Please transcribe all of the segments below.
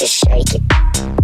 Just shake it.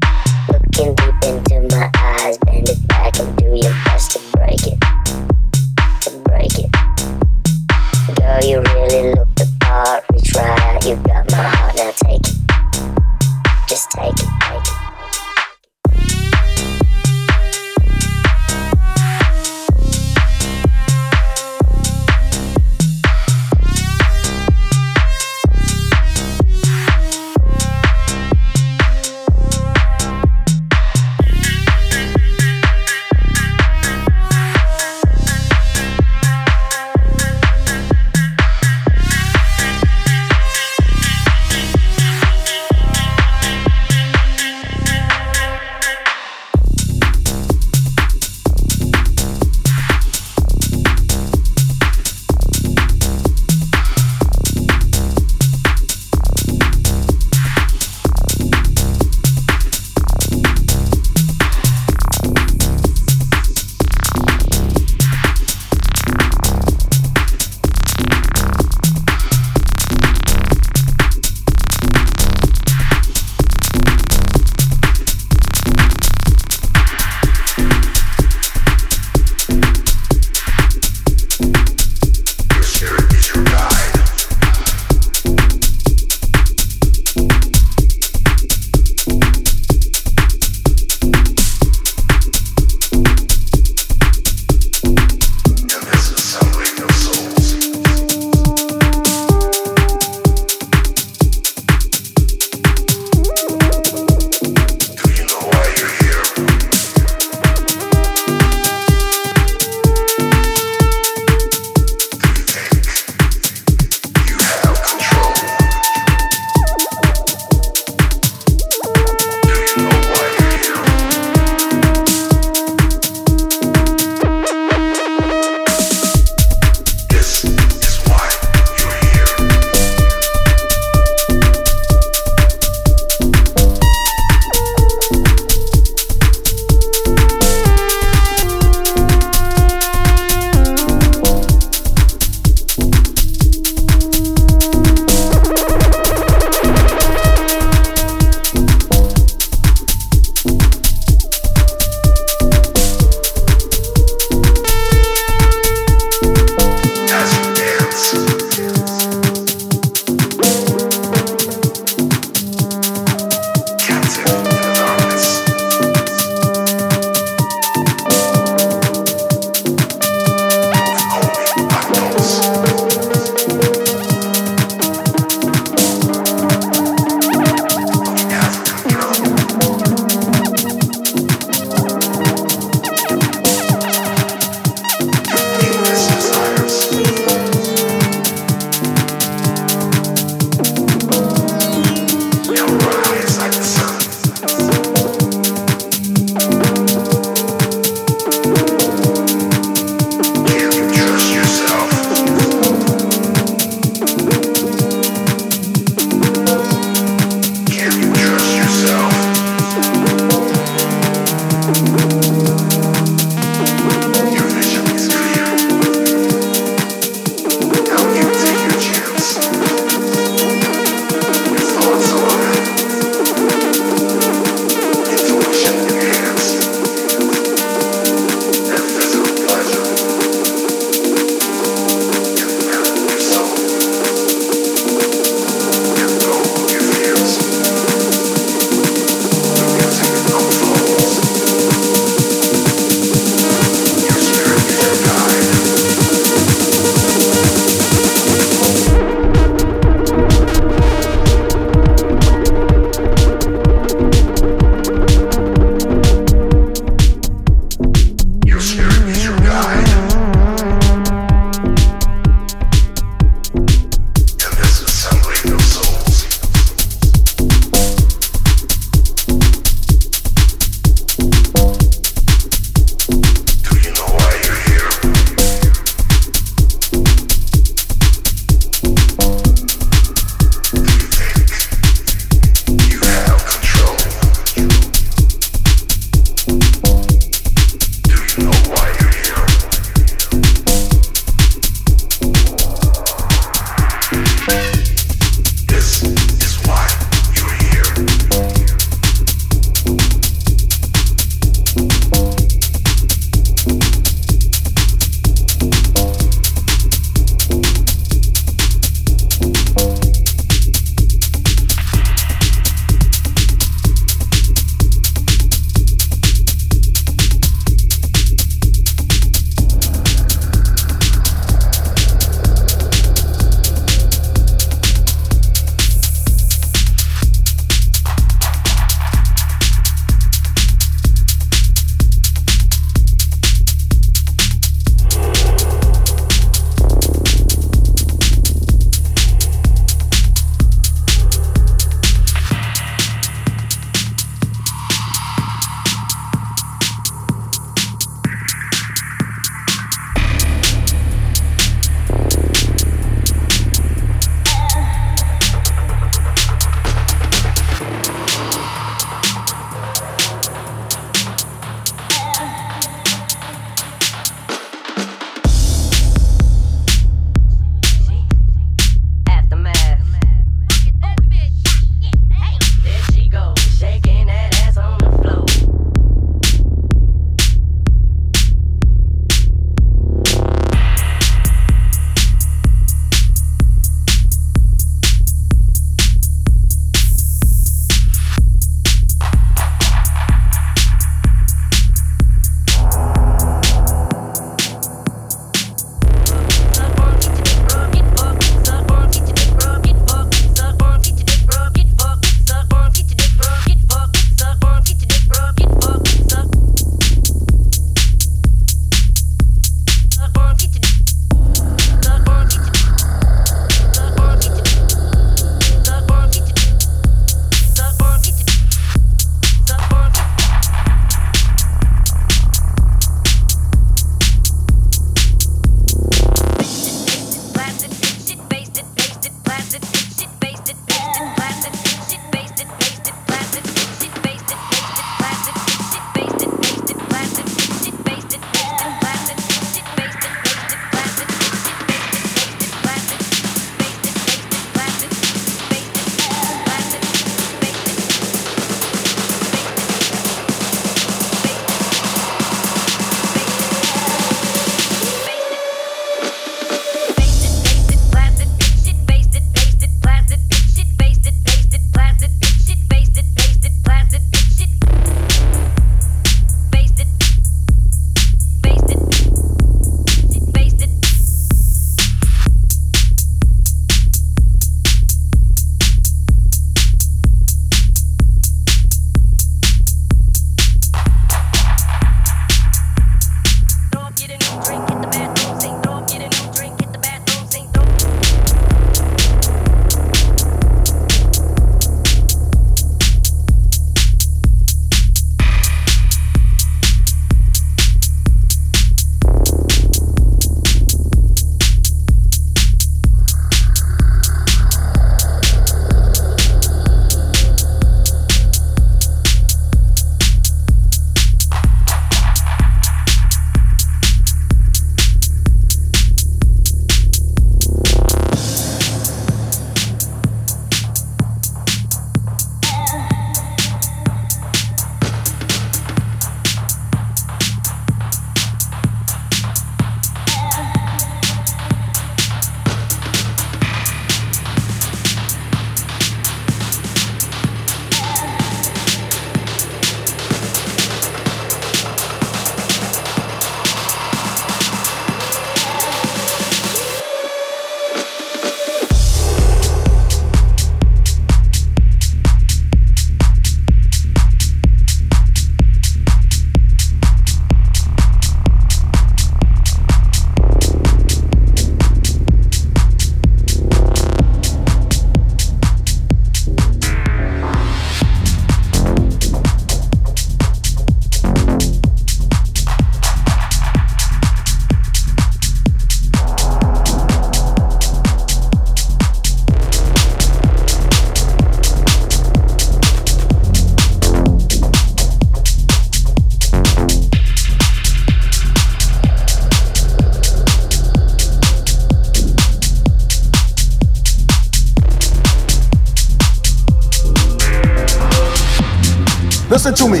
Listen to me.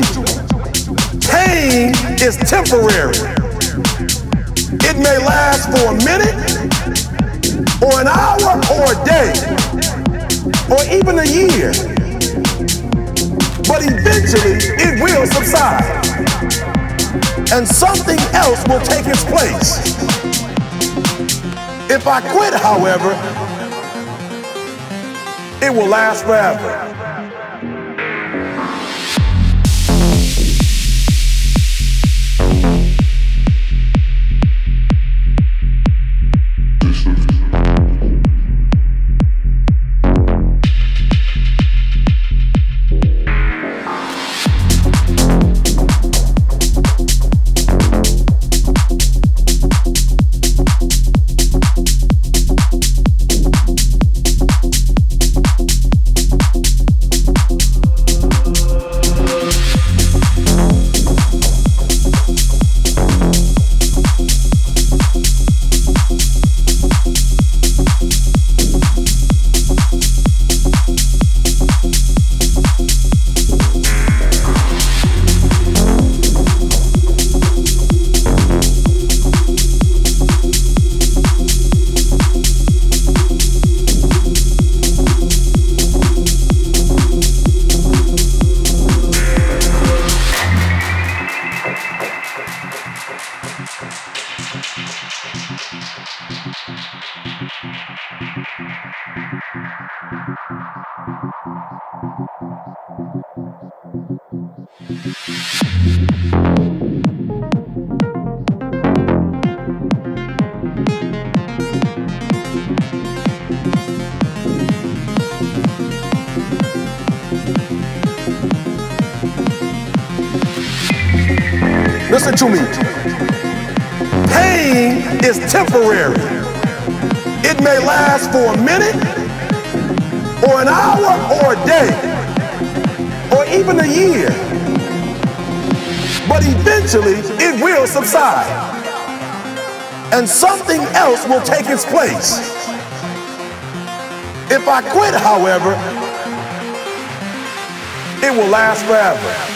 Pain is temporary. To me. Pain is temporary. It may last for a minute, or an hour, or a day, or even a year. But eventually, it will subside. And something else will take its place. If I quit, however, it will last forever.